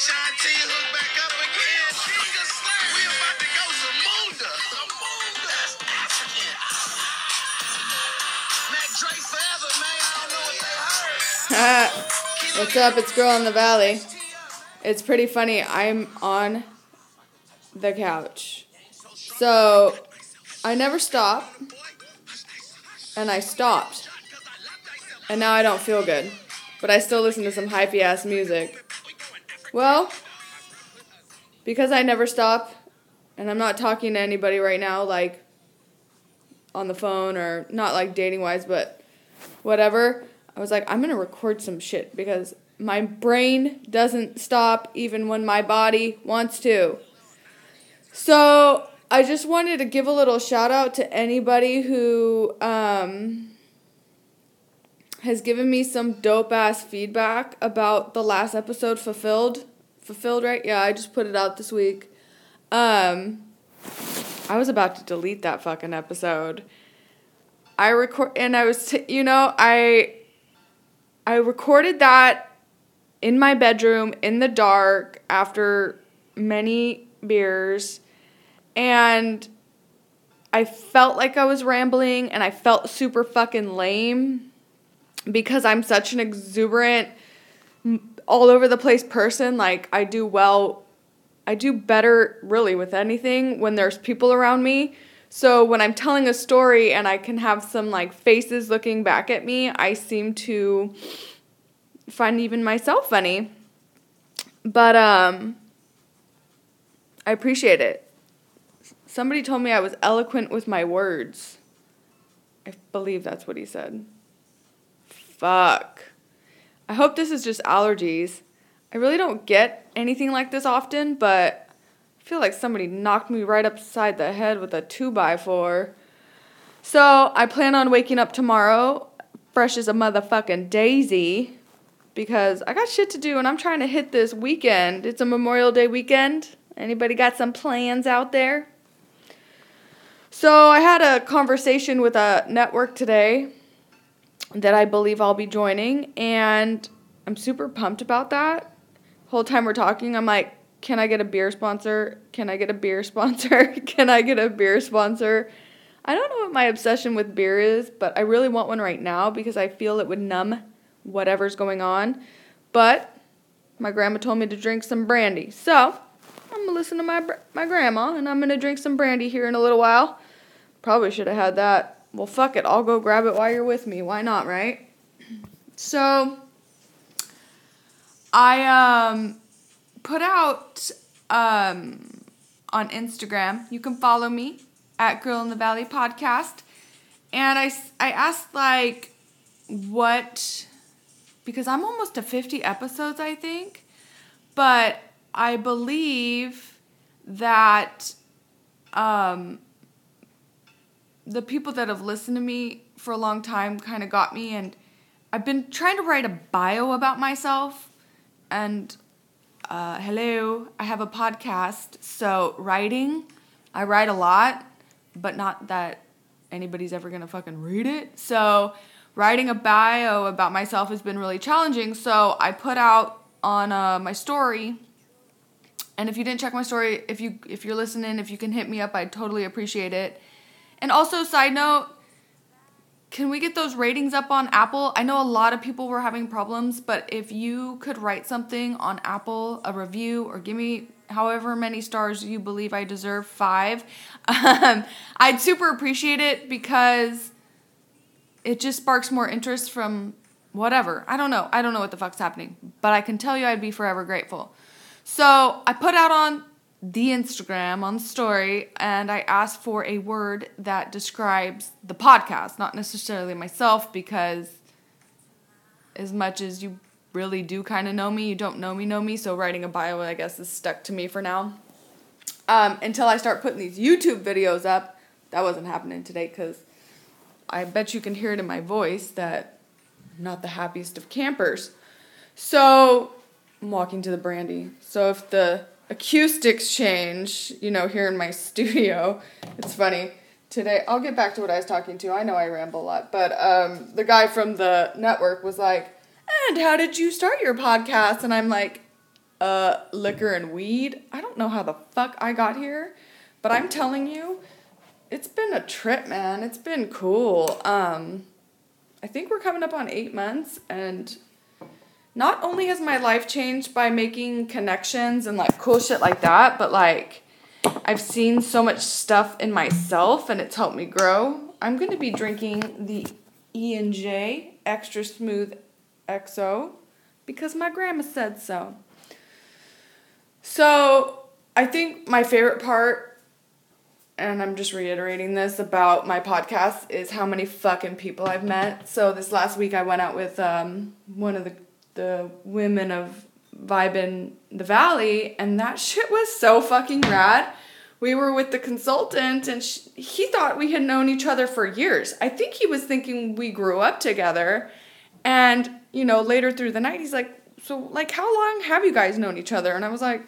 Hook back up again. We about to go Zamunda. Zamunda. That's African. Mac Dre forever, man. I don't know what they heard. What's up? It's Girl in the Valley. It's pretty funny. I'm on the couch. So I never stop. And I stopped. And now I don't feel good. But I still listen to some hypey ass music. Well, because I never stop, and I'm not talking to anybody right now, like on the phone or not like dating wise, but whatever. I was like, I'm gonna record some shit because my brain doesn't stop even when my body wants to. So I just wanted to give a little shout out to anybody who um, has given me some dope ass feedback about the last episode, Fulfilled. Fulfilled, right? Yeah, I just put it out this week. Um, I was about to delete that fucking episode. I record and I was, t- you know, I I recorded that in my bedroom in the dark after many beers and I felt like I was rambling and I felt super fucking lame because I'm such an exuberant all over the place person like I do well I do better really with anything when there's people around me. So when I'm telling a story and I can have some like faces looking back at me, I seem to find even myself funny. But um I appreciate it. Somebody told me I was eloquent with my words. I believe that's what he said. Fuck. I hope this is just allergies. I really don't get anything like this often, but I feel like somebody knocked me right upside the head with a 2 by 4 So I plan on waking up tomorrow fresh as a motherfucking daisy because I got shit to do and I'm trying to hit this weekend. It's a Memorial Day weekend. Anybody got some plans out there? So I had a conversation with a network today that I believe I'll be joining and I'm super pumped about that. Whole time we're talking, I'm like, can I get a beer sponsor? Can I get a beer sponsor? can I get a beer sponsor? I don't know what my obsession with beer is, but I really want one right now because I feel it would numb whatever's going on. But my grandma told me to drink some brandy. So, I'm gonna listen to my my grandma and I'm gonna drink some brandy here in a little while. Probably should have had that. Well, fuck it. I'll go grab it while you're with me. Why not, right? So, I um put out um on Instagram. You can follow me at Girl in the Valley podcast. And I I asked like what because I'm almost to 50 episodes, I think. But I believe that um the people that have listened to me for a long time kind of got me and I've been trying to write a bio about myself and uh, hello, I have a podcast. So, writing, I write a lot, but not that anybody's ever gonna fucking read it. So, writing a bio about myself has been really challenging. So, I put out on uh, my story. And if you didn't check my story, if you if you're listening, if you can hit me up, I'd totally appreciate it. And also, side note, can we get those ratings up on Apple? I know a lot of people were having problems, but if you could write something on Apple, a review, or give me however many stars you believe I deserve, five, um, I'd super appreciate it because it just sparks more interest from whatever. I don't know. I don't know what the fuck's happening, but I can tell you I'd be forever grateful. So I put out on the Instagram on story and I asked for a word that describes the podcast, not necessarily myself, because as much as you really do kind of know me, you don't know me, know me. So writing a bio, I guess, is stuck to me for now. Um, until I start putting these YouTube videos up, that wasn't happening today because I bet you can hear it in my voice that I'm not the happiest of campers. So I'm walking to the brandy. So if the acoustics change, you know, here in my studio. It's funny. Today, I'll get back to what I was talking to. I know I ramble a lot, but um, the guy from the network was like, And how did you start your podcast? And I'm like, uh, liquor and weed. I don't know how the fuck I got here, but I'm telling you, it's been a trip, man. It's been cool. Um, I think we're coming up on eight months, and not only has my life changed by making connections and like cool shit like that, but like I've seen so much stuff in myself, and it's helped me grow. I'm gonna be drinking the E and J Extra Smooth XO because my grandma said so. So I think my favorite part, and I'm just reiterating this about my podcast, is how many fucking people I've met. So this last week I went out with um, one of the the women of Vibe in the Valley, and that shit was so fucking rad. We were with the consultant, and sh- he thought we had known each other for years. I think he was thinking we grew up together. And, you know, later through the night, he's like, So, like, how long have you guys known each other? And I was like,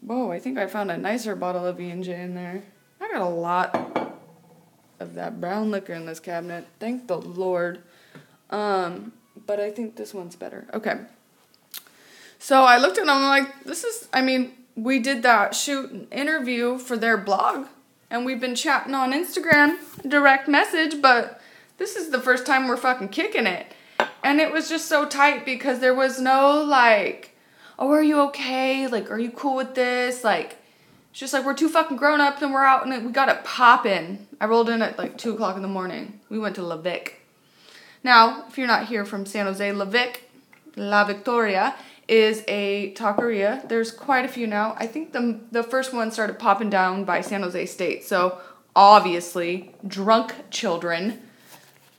Whoa, I think I found a nicer bottle of E&J in there. I got a lot of that brown liquor in this cabinet. Thank the Lord. Um, but I think this one's better. Okay. So I looked at them, I'm like, this is, I mean, we did that shoot interview for their blog, and we've been chatting on Instagram, direct message, but this is the first time we're fucking kicking it. And it was just so tight because there was no like, oh, are you okay? Like, are you cool with this? Like, it's just like we're two fucking grown ups and we're out and we got it popping. I rolled in at like two o'clock in the morning. We went to La Vic. Now, if you're not here from San Jose, La Vic, La Victoria is a taqueria. There's quite a few now. I think the the first one started popping down by San Jose State. So obviously, drunk children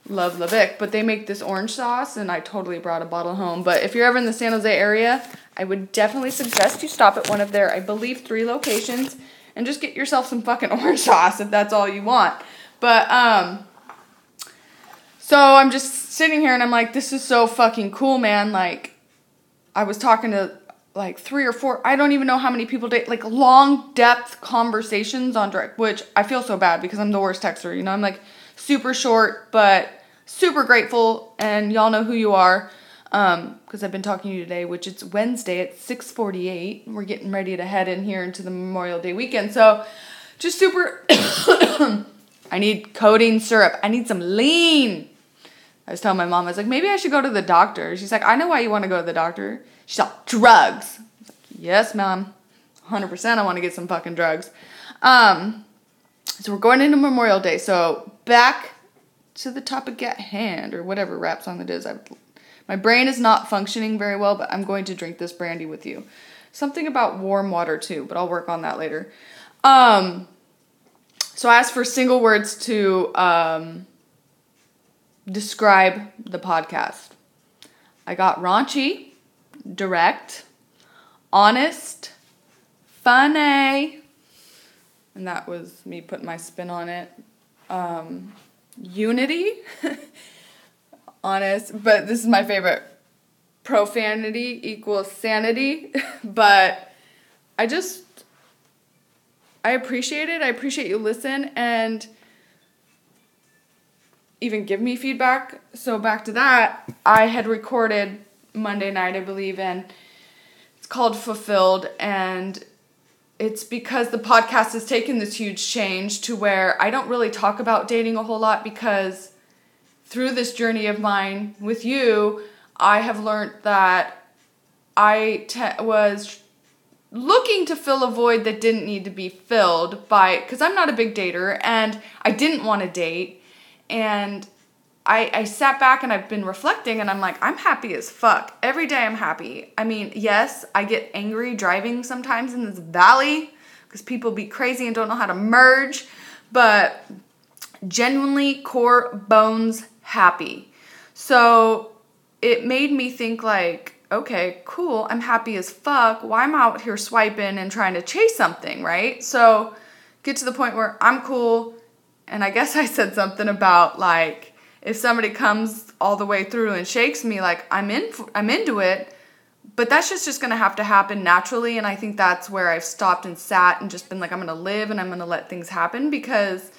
love La Vic, but they make this orange sauce, and I totally brought a bottle home. But if you're ever in the San Jose area, I would definitely suggest you stop at one of their, I believe, three locations, and just get yourself some fucking orange sauce if that's all you want. But um, so I'm just sitting here and I'm like, this is so fucking cool, man. Like, I was talking to like three or four, I don't even know how many people date, like long depth conversations on direct, which I feel so bad because I'm the worst texter. You know, I'm like super short, but super grateful, and y'all know who you are. Um, because I've been talking to you today, which it's Wednesday at 6:48. We're getting ready to head in here into the Memorial Day weekend. So, just super I need codeine syrup. I need some lean. I was telling my mom, I was like, maybe I should go to the doctor. She's like, I know why you want to go to the doctor. She's like, drugs. Like, yes, mom. 100% I want to get some fucking drugs. Um, so we're going into Memorial Day. So back to the topic at hand, or whatever rap song it is. I, my brain is not functioning very well, but I'm going to drink this brandy with you. Something about warm water too, but I'll work on that later. Um, so I asked for single words to um, describe the podcast. I got raunchy, direct, honest, funny, and that was me putting my spin on it. Um, unity, honest, but this is my favorite. Profanity equals sanity, but I just I appreciate it. I appreciate you listen and even give me feedback. So back to that, I had recorded Monday night, I believe, and it's called Fulfilled and it's because the podcast has taken this huge change to where I don't really talk about dating a whole lot because through this journey of mine with you, I have learned that I te- was looking to fill a void that didn't need to be filled by because I'm not a big dater and I didn't want to date and I I sat back and I've been reflecting and I'm like I'm happy as fuck. Every day I'm happy. I mean, yes, I get angry driving sometimes in this valley because people be crazy and don't know how to merge, but genuinely core bones happy. So it made me think like okay, cool, I'm happy as fuck. Why am I out here swiping and trying to chase something, right? So get to the point where I'm cool, and I guess I said something about like if somebody comes all the way through and shakes me, like I'm in, I'm into it. But that's just just gonna have to happen naturally, and I think that's where I've stopped and sat and just been like, I'm gonna live and I'm gonna let things happen because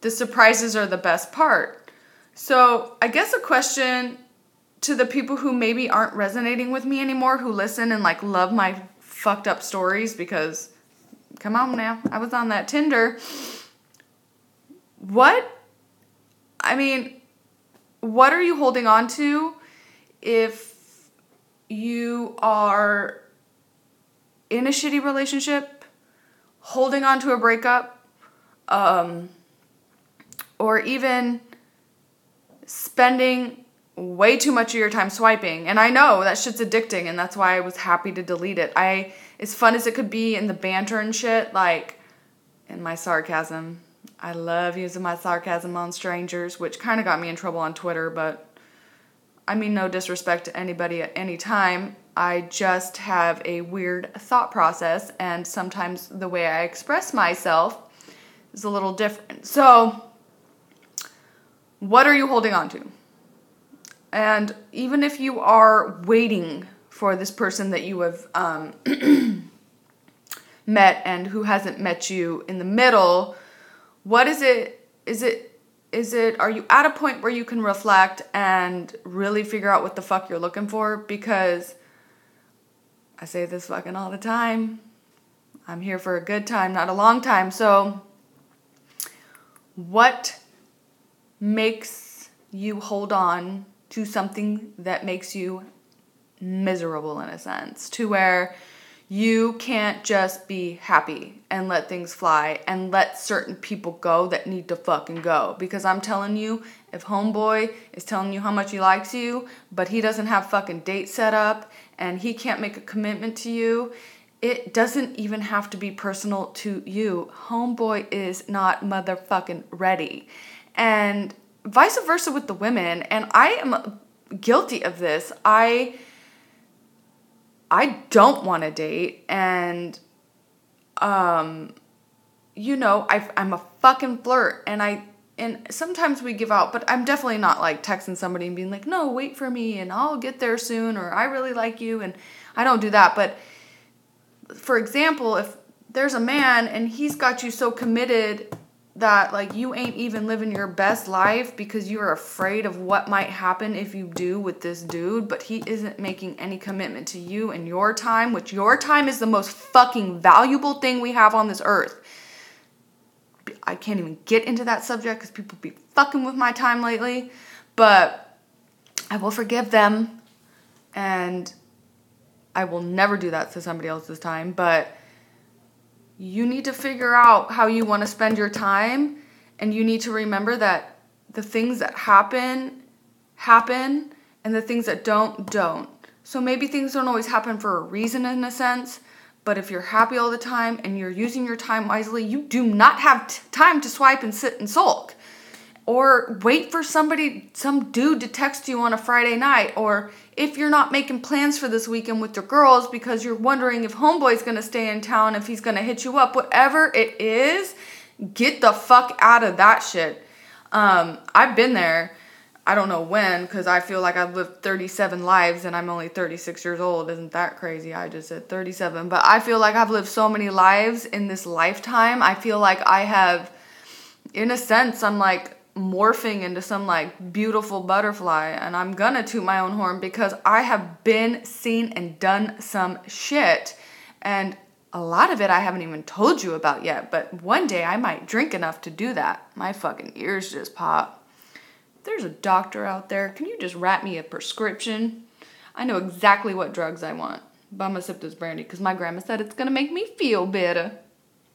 the surprises are the best part. So I guess a question to the people who maybe aren't resonating with me anymore, who listen and like love my fucked up stories because come on now, I was on that Tinder. What? I mean, what are you holding on to if you are in a shitty relationship, holding on to a breakup, um, or even spending way too much of your time swiping. And I know that shit's addicting and that's why I was happy to delete it. I as fun as it could be in the banter and shit, like in my sarcasm. I love using my sarcasm on strangers, which kind of got me in trouble on Twitter, but I mean no disrespect to anybody at any time. I just have a weird thought process and sometimes the way I express myself is a little different. So, what are you holding on to? And even if you are waiting for this person that you have um, met and who hasn't met you in the middle, what is it? Is it is it are you at a point where you can reflect and really figure out what the fuck you're looking for? Because I say this fucking all the time. I'm here for a good time, not a long time. So, what makes you hold on to something that makes you miserable in a sense, to where you can't just be happy and let things fly and let certain people go that need to fucking go. Because I'm telling you, if homeboy is telling you how much he likes you, but he doesn't have fucking date set up and he can't make a commitment to you, it doesn't even have to be personal to you. Homeboy is not motherfucking ready. And vice versa with the women and i am guilty of this i i don't want to date and um you know i i'm a fucking flirt and i and sometimes we give out but i'm definitely not like texting somebody and being like no wait for me and i'll get there soon or i really like you and i don't do that but for example if there's a man and he's got you so committed that like you ain't even living your best life because you're afraid of what might happen if you do with this dude, but he isn't making any commitment to you and your time, which your time is the most fucking valuable thing we have on this earth. I can't even get into that subject because people be fucking with my time lately, but I will forgive them and I will never do that to somebody else's time, but you need to figure out how you want to spend your time and you need to remember that the things that happen happen and the things that don't don't. So maybe things don't always happen for a reason in a sense but if you're happy all the time and you're using your time wisely you do not have t- time to swipe and sit and sulk or wait for somebody some dude to text you on a friday night or if you're not making plans for this weekend with your girls because you're wondering if homeboy's gonna stay in town, if he's gonna hit you up, whatever it is, get the fuck out of that shit. Um, I've been there. I don't know when because I feel like I've lived 37 lives and I'm only 36 years old. Isn't that crazy? I just said 37. But I feel like I've lived so many lives in this lifetime. I feel like I have, in a sense, I'm like, morphing into some like beautiful butterfly and I'm gonna toot my own horn because I have been seen and done some shit. And a lot of it I haven't even told you about yet but one day I might drink enough to do that. My fucking ears just pop. There's a doctor out there. Can you just write me a prescription? I know exactly what drugs I want. But I'm gonna sip this brandy because my grandma said it's gonna make me feel better.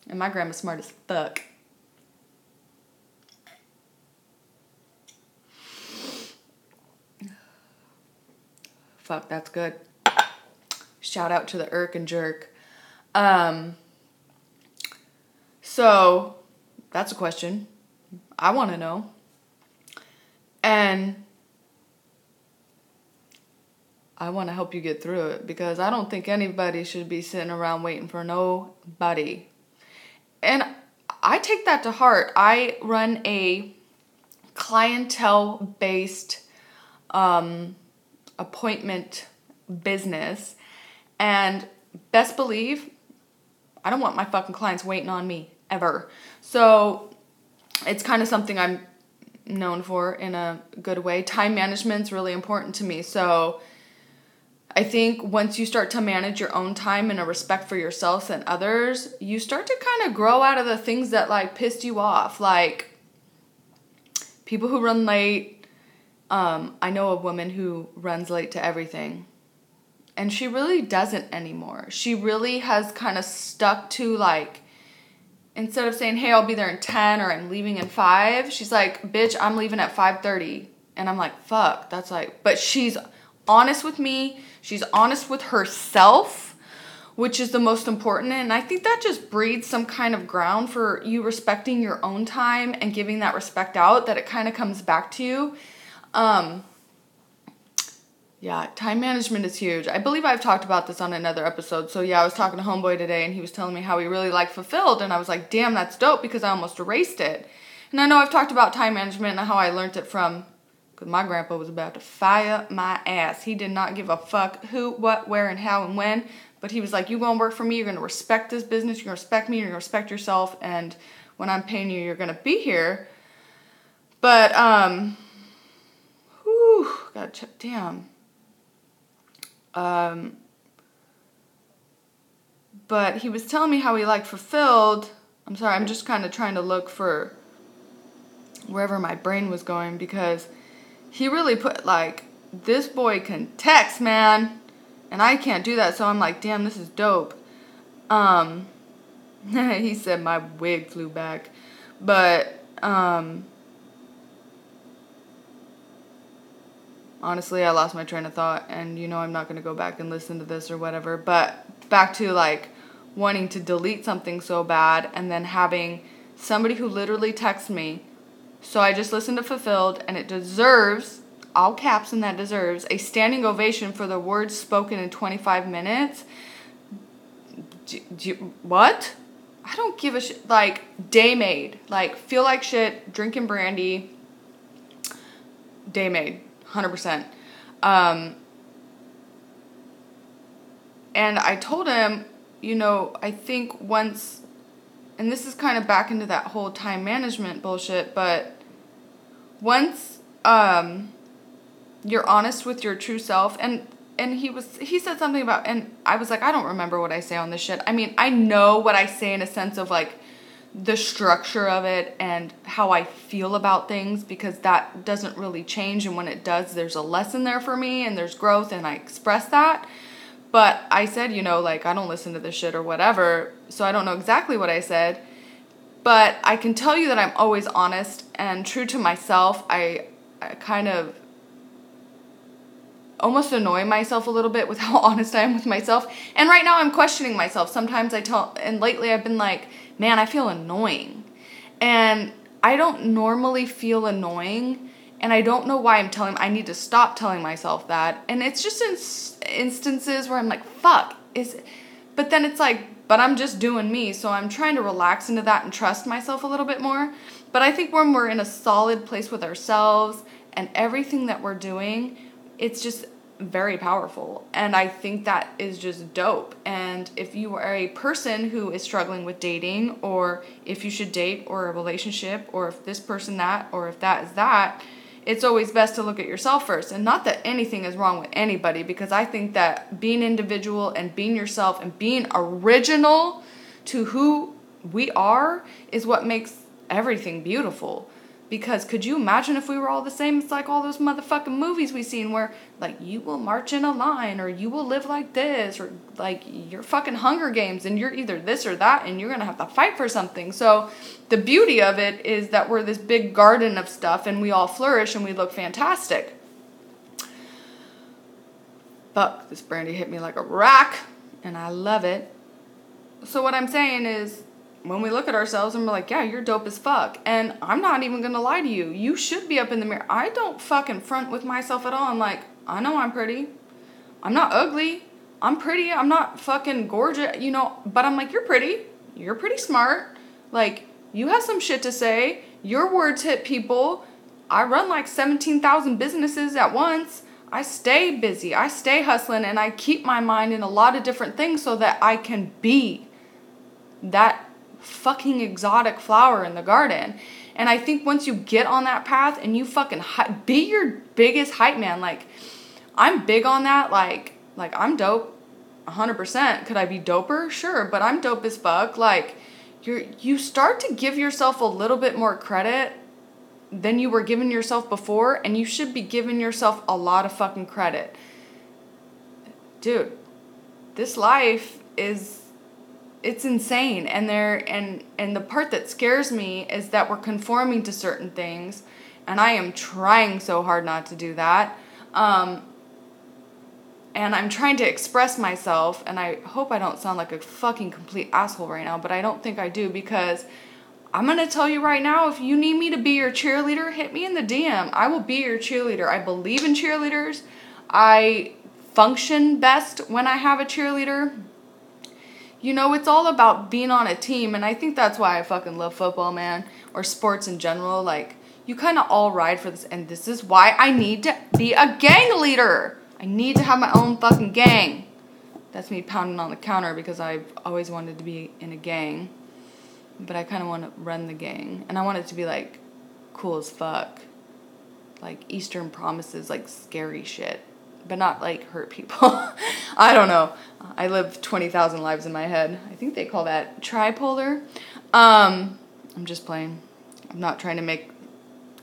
And my grandma's smart as fuck Fuck, that's good. Shout out to the Irk and Jerk. Um, so, that's a question. I want to know. And I want to help you get through it because I don't think anybody should be sitting around waiting for nobody. And I take that to heart. I run a clientele based um, appointment business. And best believe, I don't want my fucking clients waiting on me ever. So it's kind of something I'm known for in a good way. Time management's really important to me. So I think once you start to manage your own time in a respect for yourself and others, you start to kind of grow out of the things that like pissed you off. Like people who run late. Um, I know a woman who runs late to everything. And she really doesn't anymore. She really has kind of stuck to like instead of saying, "Hey, I'll be there in 10 or I'm leaving in 5." She's like, "Bitch, I'm leaving at 5:30." And I'm like, "Fuck." That's like but she's honest with me. She's honest with herself, which is the most important. And I think that just breeds some kind of ground for you respecting your own time and giving that respect out that it kind of comes back to you. Um, yeah, time management is huge. I believe I've talked about this on another episode. So yeah, I was talking to Homeboy today and he was telling me how he really liked Fulfilled and I was like, "Damn, that's dope because I almost erased it." And I know I've talked about time management and how I learned it from cuz my grandpa was about to fire my ass. He did not give a fuck who, what, where and how and when, but he was like, "You going to work for me, you're going to respect this business, you're going to respect me, you're going to respect yourself and when I'm paying you, you're going to be here." But um God, damn um, but he was telling me how he like fulfilled. I'm sorry, I'm just kind of trying to look for wherever my brain was going because he really put like this boy can text, man, and I can't do that. So I'm like, damn, this is dope. Um, he said my wig flew back, but um, honestly, I lost my train of thought, and you know, I'm not going to go back and listen to this or whatever. But back to like wanting to delete something so bad, and then having somebody who literally texts me. So I just listened to Fulfilled, and it deserves, all caps in that deserves, a standing ovation for the words spoken in 25 minutes. Do, do what? I don't give a shit. Like, day made. Like, feel like shit, drinking brandy. Day made. 100%. Um, and I told him, you know, I think once, and this is kind of back into that whole time management bullshit, but once um, you're honest with your true self, and and he was he said something about, and I was like, I don't remember what I say on this shit. I mean, I know what I say in a sense of like the structure of it and how I feel about things because that doesn't really change. And when it does, there's a lesson there for me and there's growth, and I express that. But I said, you know, like, I don't listen to this shit or whatever, so I don't know exactly what I said. But I can tell you that I'm always honest and true to myself. I, I kind of almost annoy myself a little bit with how honest I am with myself. And right now I'm questioning myself. Sometimes I tell, and lately I've been like, man, I feel annoying. And I don't normally feel annoying. And I don't know why I'm telling, I need to stop telling myself that. And it's just in instances where I'm like, fuck, is, but then it's like, but I'm just doing me. So I'm trying to relax into that and trust myself a little bit more. But I think when we're in a solid place with ourselves and everything that we're doing, it's just very powerful. And I think that is just dope. And if you are a person who is struggling with dating, or if you should date, or a relationship, or if this person that, or if that is that, it's always best to look at yourself first. And not that anything is wrong with anybody, because I think that being individual and being yourself and being original to who we are is what makes everything beautiful. Because could you imagine if we were all the same? It's like all those motherfucking movies we've seen where, like, you will march in a line, or you will live like this, or like you're fucking Hunger Games, and you're either this or that, and you're gonna have to fight for something. So, the beauty of it is that we're this big garden of stuff, and we all flourish and we look fantastic. Fuck, this brandy hit me like a rock, and I love it. So, what I'm saying is, when we look at ourselves and we're like, yeah, you're dope as fuck. And I'm not even gonna lie to you. You should be up in the mirror. I don't fucking front with myself at all. I'm like, I know I'm pretty. I'm not ugly. I'm pretty. I'm not fucking gorgeous, you know, but I'm like, you're pretty. You're pretty smart. Like, you have some shit to say. Your words hit people. I run like 17,000 businesses at once. I stay busy. I stay hustling and I keep my mind in a lot of different things so that I can be that fucking exotic flower in the garden. And I think once you get on that path and you fucking hi- be your biggest hype man, like I'm big on that. Like, like I'm dope, hundred percent. Could I be doper? Sure, but I'm dope as fuck. Like, you're you start to give yourself a little bit more credit than you were giving yourself before, and you should be giving yourself a lot of fucking credit, dude. This life is it's insane. And there and and the part that scares me is that we're conforming to certain things and i am trying so hard not to do that. Um, and i'm trying to express myself and i hope i don't sound like a fucking complete asshole right now but i don't think i do because i'm going to tell you right now if you need me to be your cheerleader hit me in the dm i will be your cheerleader. I believe in cheerleaders. I function best when i have a cheerleader you know, it's all about being on a team, and I think that's why I fucking love football, man, or sports in general. Like, you kind of all ride for this, and this is why I need to be a gang leader. I need to have my own fucking gang. That's me pounding on the counter because I've always wanted to be in a gang, but I kind of want to run the gang, and I want it to be like cool as fuck, like Eastern Promises, like scary shit but not like hurt people. I don't know. I live 20,000 lives in my head. I think they call that tripolar. Um, I'm just playing. I'm not trying to make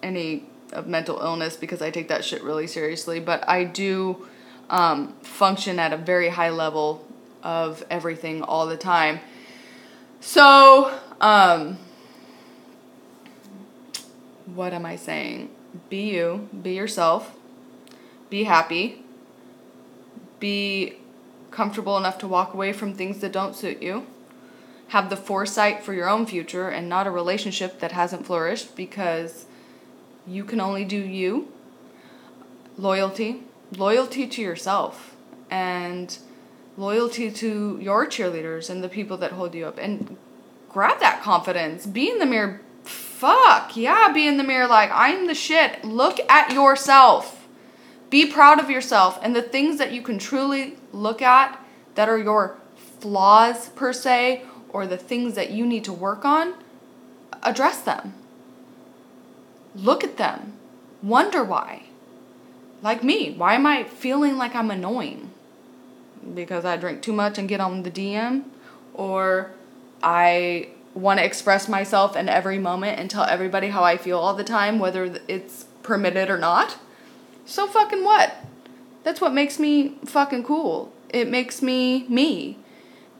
any of mental illness because I take that shit really seriously, but I do um, function at a very high level of everything all the time. So, um, what am I saying? Be you, be yourself, be happy, be comfortable enough to walk away from things that don't suit you. Have the foresight for your own future and not a relationship that hasn't flourished because you can only do you. Loyalty, loyalty to yourself, and loyalty to your cheerleaders and the people that hold you up. And grab that confidence. Be in the mirror. Fuck, yeah, be in the mirror like, I'm the shit. Look at yourself be proud of yourself and the things that you can truly look at that are your flaws, per se, or the things that you need to work on, address them. Look at them. Wonder why. Like me, why am I feeling like I'm annoying? Because I drink too much and get on the DM? Or I want to express myself in every moment and tell everybody how I feel all the time, whether it's permitted or not? So fucking what? That's what makes me fucking cool. It makes me me.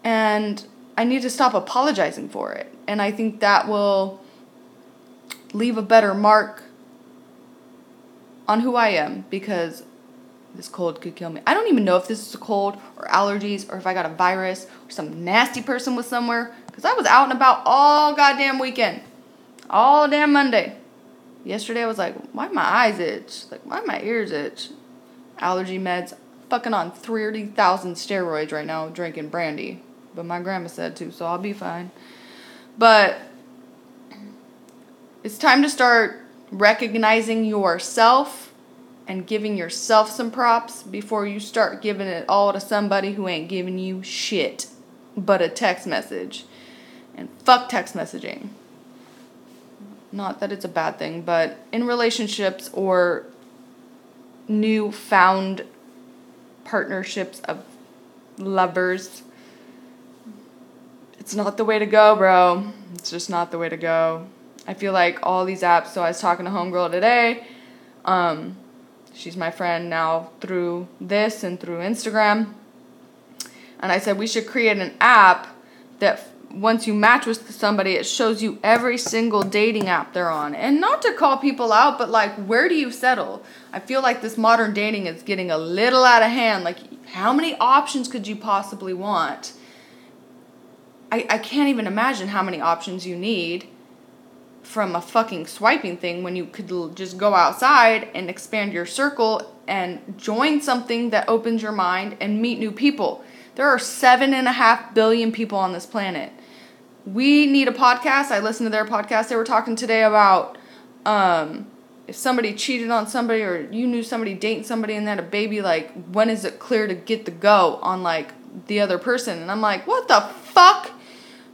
And I need to stop apologizing for it. And I think that will leave a better mark on who I am because this cold could kill me. I don't even know if this is a cold or allergies or if I got a virus or some nasty person was somewhere because I was out and about all goddamn weekend. All damn Monday. Yesterday I was like, why my eyes itch? Like, why my ears itch? Allergy meds. Fucking on 30,000 steroids right now, drinking brandy. But my grandma said to, so I'll be fine. But it's time to start recognizing yourself and giving yourself some props before you start giving it all to somebody who ain't giving you shit but a text message. And fuck text messaging not that it's a bad thing, but in relationships or new found partnerships of lovers, it's not the way to go, bro. It's just not the way to go. I feel like all these apps, so I was talking to Homegirl today. Um, she's my friend now through this and through Instagram. And I said we should create an app that once you match with somebody, it shows you every single dating app they're on. And not to call people out, but like, where do you settle? I feel like this modern dating is getting a little out of hand. Like, how many options could you possibly want? I, I can't even imagine how many options you need from a fucking swiping thing when you could just go outside and expand your circle and join something that opens your mind and meet new people. There are seven and a half billion people on this planet we need a podcast. I listened to their podcast. They were talking today about um, if somebody cheated on somebody or you knew somebody dating somebody and then a baby, like, when is it clear to get the go on, like, the other person? And I'm like, what the fuck?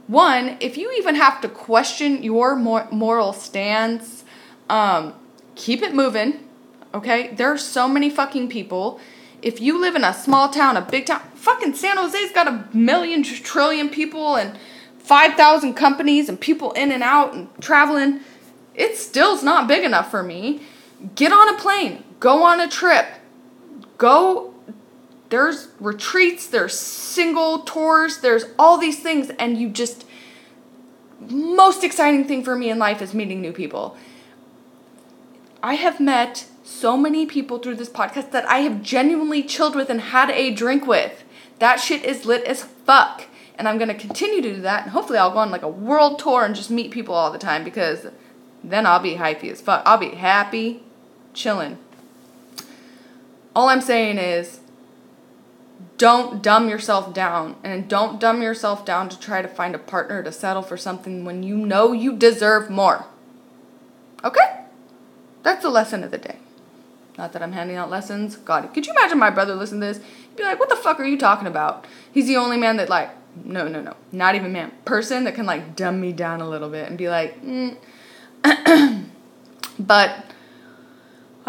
one, if you even have to question your mor- moral stance, um, keep it moving. Okay? There are so many fucking people. If you live in a small town, a big town, fucking San Jose's got a million tr- trillion people and 5,000 companies and people in and out and traveling. It still's not big enough for me. Get on a plane, go on a trip, go. There's retreats, there's single tours, there's all these things, and you just. Most exciting thing for me in life is meeting new people. I have met so many people through this podcast that I have genuinely chilled with and had a drink with. That shit is lit as fuck. And I'm gonna continue to do that. And hopefully, I'll go on like a world tour and just meet people all the time because then I'll be hypey as fuck. I'll be happy, chilling. All I'm saying is don't dumb yourself down. And don't dumb yourself down to try to find a partner to settle for something when you know you deserve more. Okay? That's the lesson of the day. Not that I'm handing out lessons. God, could you imagine my brother listen to this? He'd be like, what the fuck are you talking about? He's the only man that, like, no, no, no. Not even man. Person that can, like, dumb me down a little bit and be like, mm. but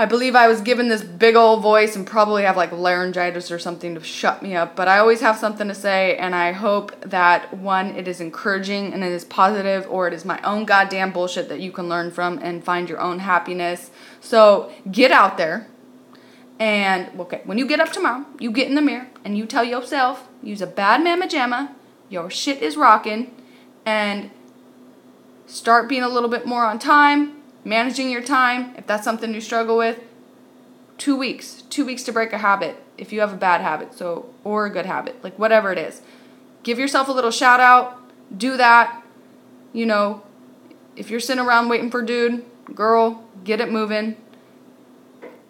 I believe I was given this big old voice and probably have like laryngitis or something to shut me up, but I always have something to say, and I hope that one, it is encouraging and it is positive, or it is my own goddamn bullshit that you can learn from and find your own happiness. So get out there, and okay, when you get up tomorrow, you get in the mirror and you tell yourself, use a bad mama jamma, your shit is rocking, and start being a little bit more on time managing your time, if that's something you struggle with, two weeks, two weeks to break a habit if you have a bad habit, so or a good habit, like whatever it is. Give yourself a little shout out, do that. You know, if you're sitting around waiting for dude, girl, get it moving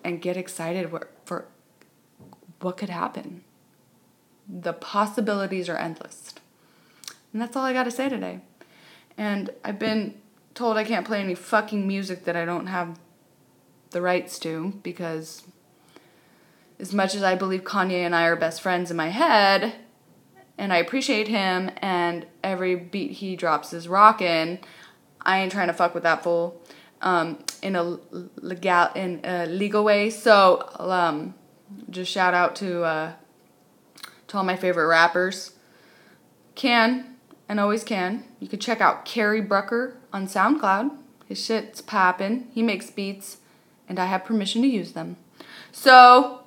and get excited for what could happen. The possibilities are endless. And that's all I got to say today. And I've been told I can't play any fucking music that I don't have the rights to because as much as I believe Kanye and I are best friends in my head and I appreciate him and every beat he drops is rockin', I ain't trying to fuck with that fool um, in a legal in a legal way. So um, just shout out to uh, to all my favorite rappers. Can and always can. You can check out Kerry Brucker on SoundCloud. His shit's poppin'. He makes beats, and I have permission to use them. So,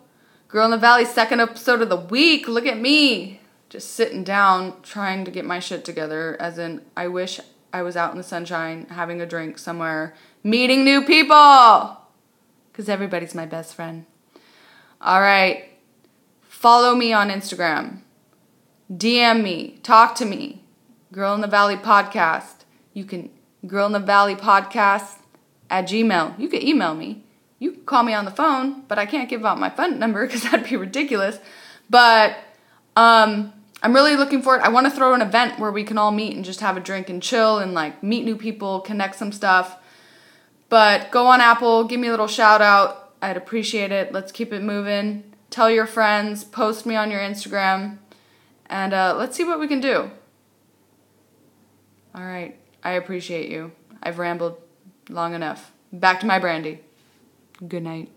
Girl in the Valley, second episode of the week. Look at me. Just sitting down, trying to get my shit together. As in, I wish I was out in the sunshine, having a drink somewhere, meeting new people. Because everybody's my best friend. All right. Follow me on Instagram. DM me. Talk to me. Girl in the Valley podcast. You can Girl in the Valley podcast at Gmail. You can email me. You can call me on the phone, but I can't give out my phone number because that'd be ridiculous. But um, I'm really looking forward. I want to throw an event where we can all meet and just have a drink and chill and like meet new people, connect some stuff. But go on Apple, give me a little shout out. I'd appreciate it. Let's keep it moving. Tell your friends, post me on your Instagram, and uh, let's see what we can do. All right. I appreciate you. I've rambled long enough. Back to my brandy. Good night.